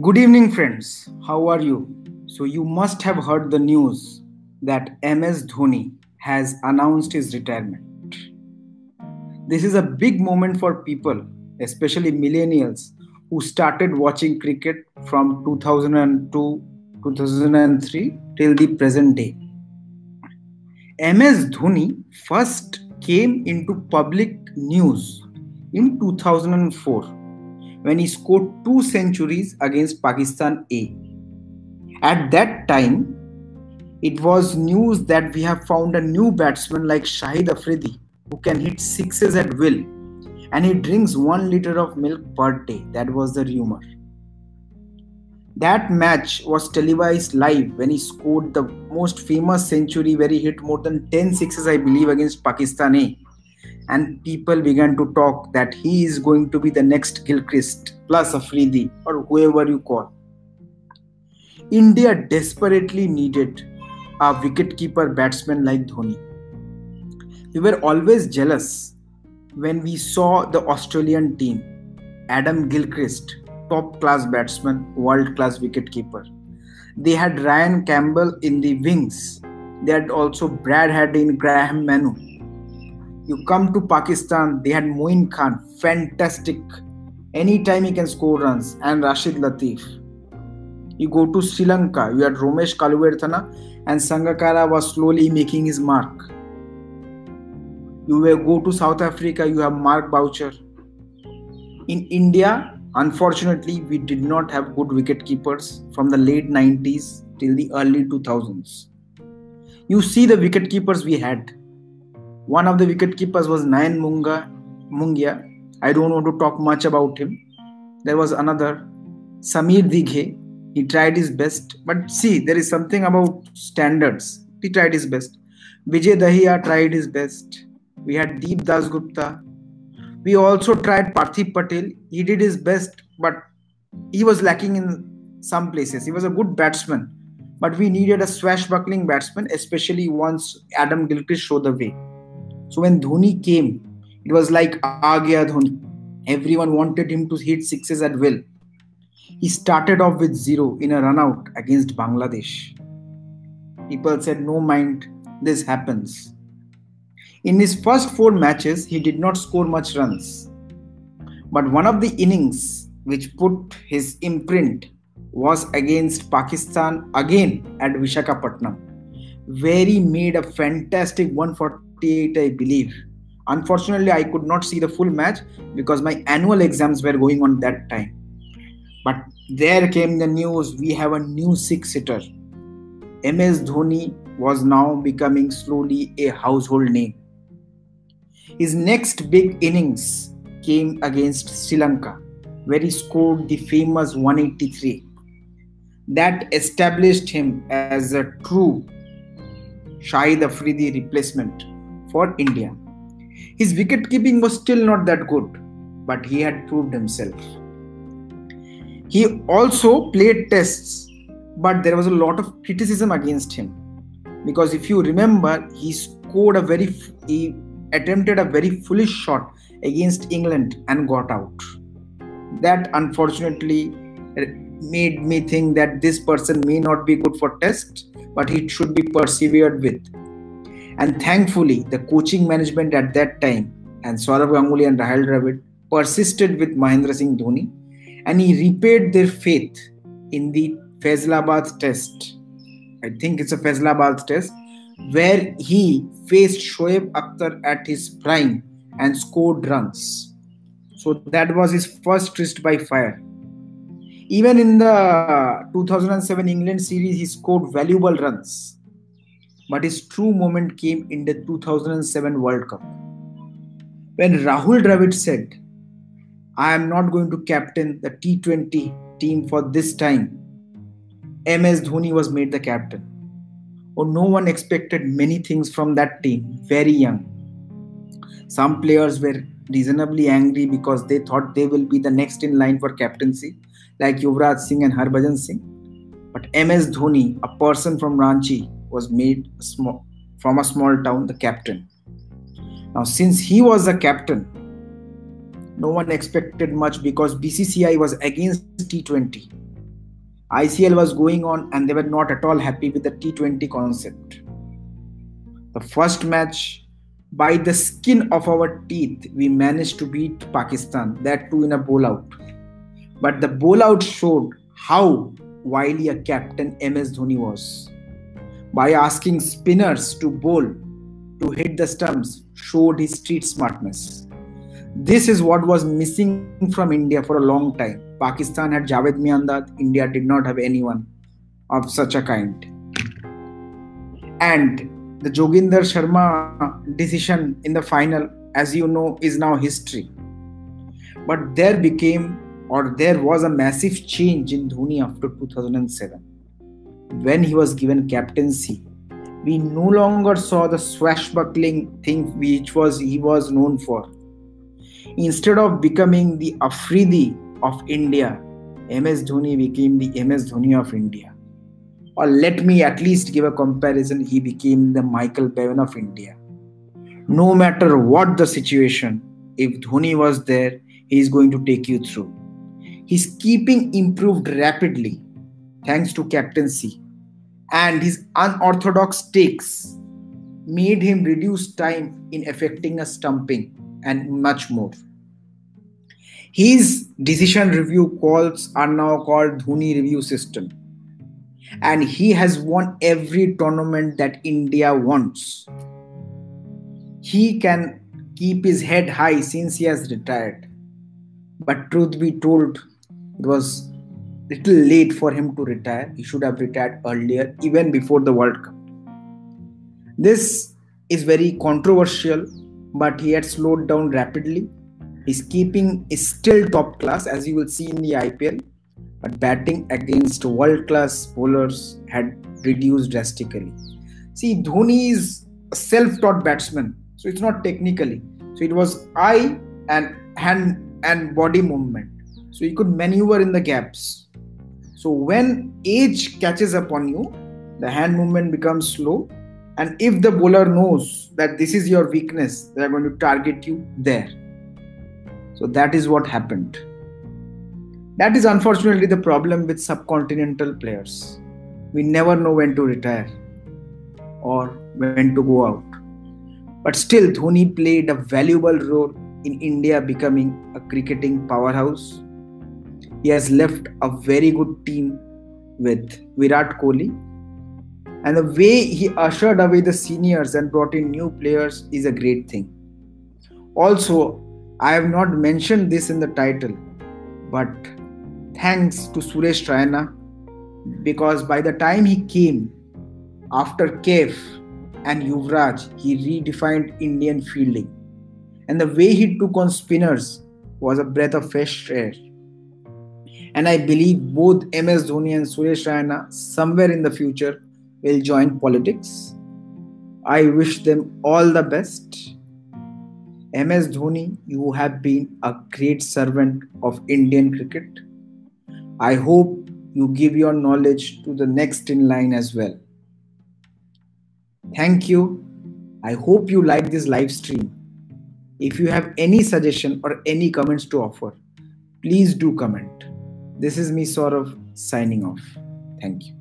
Good evening, friends. How are you? So, you must have heard the news that MS Dhoni has announced his retirement. This is a big moment for people, especially millennials, who started watching cricket from 2002 2003 till the present day. MS Dhoni first came into public news in 2004 when he scored two centuries against Pakistan A. At that time, it was news that we have found a new batsman like Shahid Afridi who can hit sixes at will and he drinks one liter of milk per day. That was the rumor. That match was televised live when he scored the most famous century where he hit more than 10 sixes, I believe, against Pakistan A and people began to talk that he is going to be the next Gilchrist plus Afridi or whoever you call. India desperately needed a wicketkeeper batsman like Dhoni. We were always jealous when we saw the Australian team, Adam Gilchrist, top class batsman, world class wicketkeeper. They had Ryan Campbell in the wings. They had also Brad Haddin in Graham Manou you come to Pakistan, they had Moin Khan, fantastic. Anytime he can score runs, and Rashid Latif. You go to Sri Lanka, you had Romesh Kaluwitharana, and Sangakkara was slowly making his mark. You will go to South Africa, you have Mark Boucher. In India, unfortunately, we did not have good wicket keepers from the late 90s till the early 2000s. You see the wicket keepers we had one of the wicket keepers was Nayan Munga, Mongia. I don't want to talk much about him. There was another, Samir Dighe. He tried his best. But see, there is something about standards. He tried his best. Vijay Dahiya tried his best. We had Deep Das Gupta. We also tried Parthiv Patel. He did his best, but he was lacking in some places. He was a good batsman, but we needed a swashbuckling batsman, especially once Adam Gilchrist showed the way. So when Dhoni came, it was like Agya Dhoni. Everyone wanted him to hit sixes at will. He started off with zero in a run out against Bangladesh. People said, No mind, this happens. In his first four matches, he did not score much runs. But one of the innings which put his imprint was against Pakistan again at Vishakhapatnam, where he made a fantastic 140 48, I believe. Unfortunately, I could not see the full match because my annual exams were going on that time. But there came the news we have a new six hitter. MS Dhoni was now becoming slowly a household name. His next big innings came against Sri Lanka, where he scored the famous 183. That established him as a true Shahid Afridi replacement for India. His wicket keeping was still not that good, but he had proved himself. He also played tests, but there was a lot of criticism against him because if you remember, he scored a very he attempted a very foolish shot against England and got out. That unfortunately uh, made me think that this person may not be good for tests, but he should be persevered with. And thankfully, the coaching management at that time and Sourav Ganguly and Rahul Dravid persisted with Mahendra Singh Dhoni and he repaid their faith in the Faisalabad test. I think it's a Faisalabad test where he faced Shoaib Akhtar at his prime and scored runs. So that was his first test by fire. Even in the 2007 England series, he scored valuable runs but his true moment came in the 2007 World Cup. When Rahul Dravid said, I am not going to captain the T20 team for this time, MS Dhoni was made the captain. Oh, no one expected many things from that team, very young. Some players were reasonably angry because they thought they will be the next in line for captaincy, like Yuvraj Singh and Harbhajan Singh. But MS Dhoni, a person from Ranchi, was made small, from a small town the captain. Now, since he was the captain, no one expected much because BCCI was against T20. ICL was going on and they were not at all happy with the T20 concept. The first match, by the skin of our teeth, we managed to beat Pakistan, that too in a bowl out. But the bowl out showed how wily a captain MS Dhoni was. By asking spinners to bowl to hit the stumps, showed his street smartness. This is what was missing from India for a long time. Pakistan had Javed Miandad, India did not have anyone of such a kind. And the Joginder Sharma decision in the final, as you know, is now history. But there became or there was a massive change in Dhoni after 2007. When he was given captaincy, we no longer saw the swashbuckling thing which was he was known for. Instead of becoming the Afridi of India, MS Dhoni became the MS Dhoni of India. Or let me at least give a comparison, he became the Michael Bevan of India. No matter what the situation, if Dhoni was there, he is going to take you through. His keeping improved rapidly thanks to captaincy, and his unorthodox takes made him reduce time in effecting a stumping and much more. His decision review calls are now called Dhoni review system. And he has won every tournament that India wants. He can keep his head high since he has retired. But truth be told, it was little late for him to retire. He should have retired earlier, even before the World Cup. This is very controversial, but he had slowed down rapidly. His keeping is still top class, as you will see in the IPL, but batting against world class bowlers had reduced drastically. See, Dhoni is a self taught batsman, so it's not technically. So it was eye and hand and body movement so he could maneuver in the gaps so when age catches up on you the hand movement becomes slow. And if the bowler knows that this is your weakness they are going to target you there. So that is what happened. That is unfortunately the problem with subcontinental players. We never know when to retire or when to go out. But still dhoni played a valuable role in india becoming a cricketing powerhouse he has left a very good team with Virat Kohli. And the way he ushered away the seniors and brought in new players is a great thing. Also, I have not mentioned this in the title, but thanks to Suresh Raina because by the time he came after Kaif and Yuvraj, he redefined Indian fielding. And the way he took on spinners was a breath of fresh air. And I believe both MS Dhoni and Suresh Raina somewhere in the future will join politics. I wish them all the best. MS Dhoni, you have been a great servant of Indian cricket. I hope you give your knowledge to the next in line as well. Thank you. I hope you like this live stream. If you have any suggestion or any comments to offer, please do comment. This is me, sort of signing off. Thank you.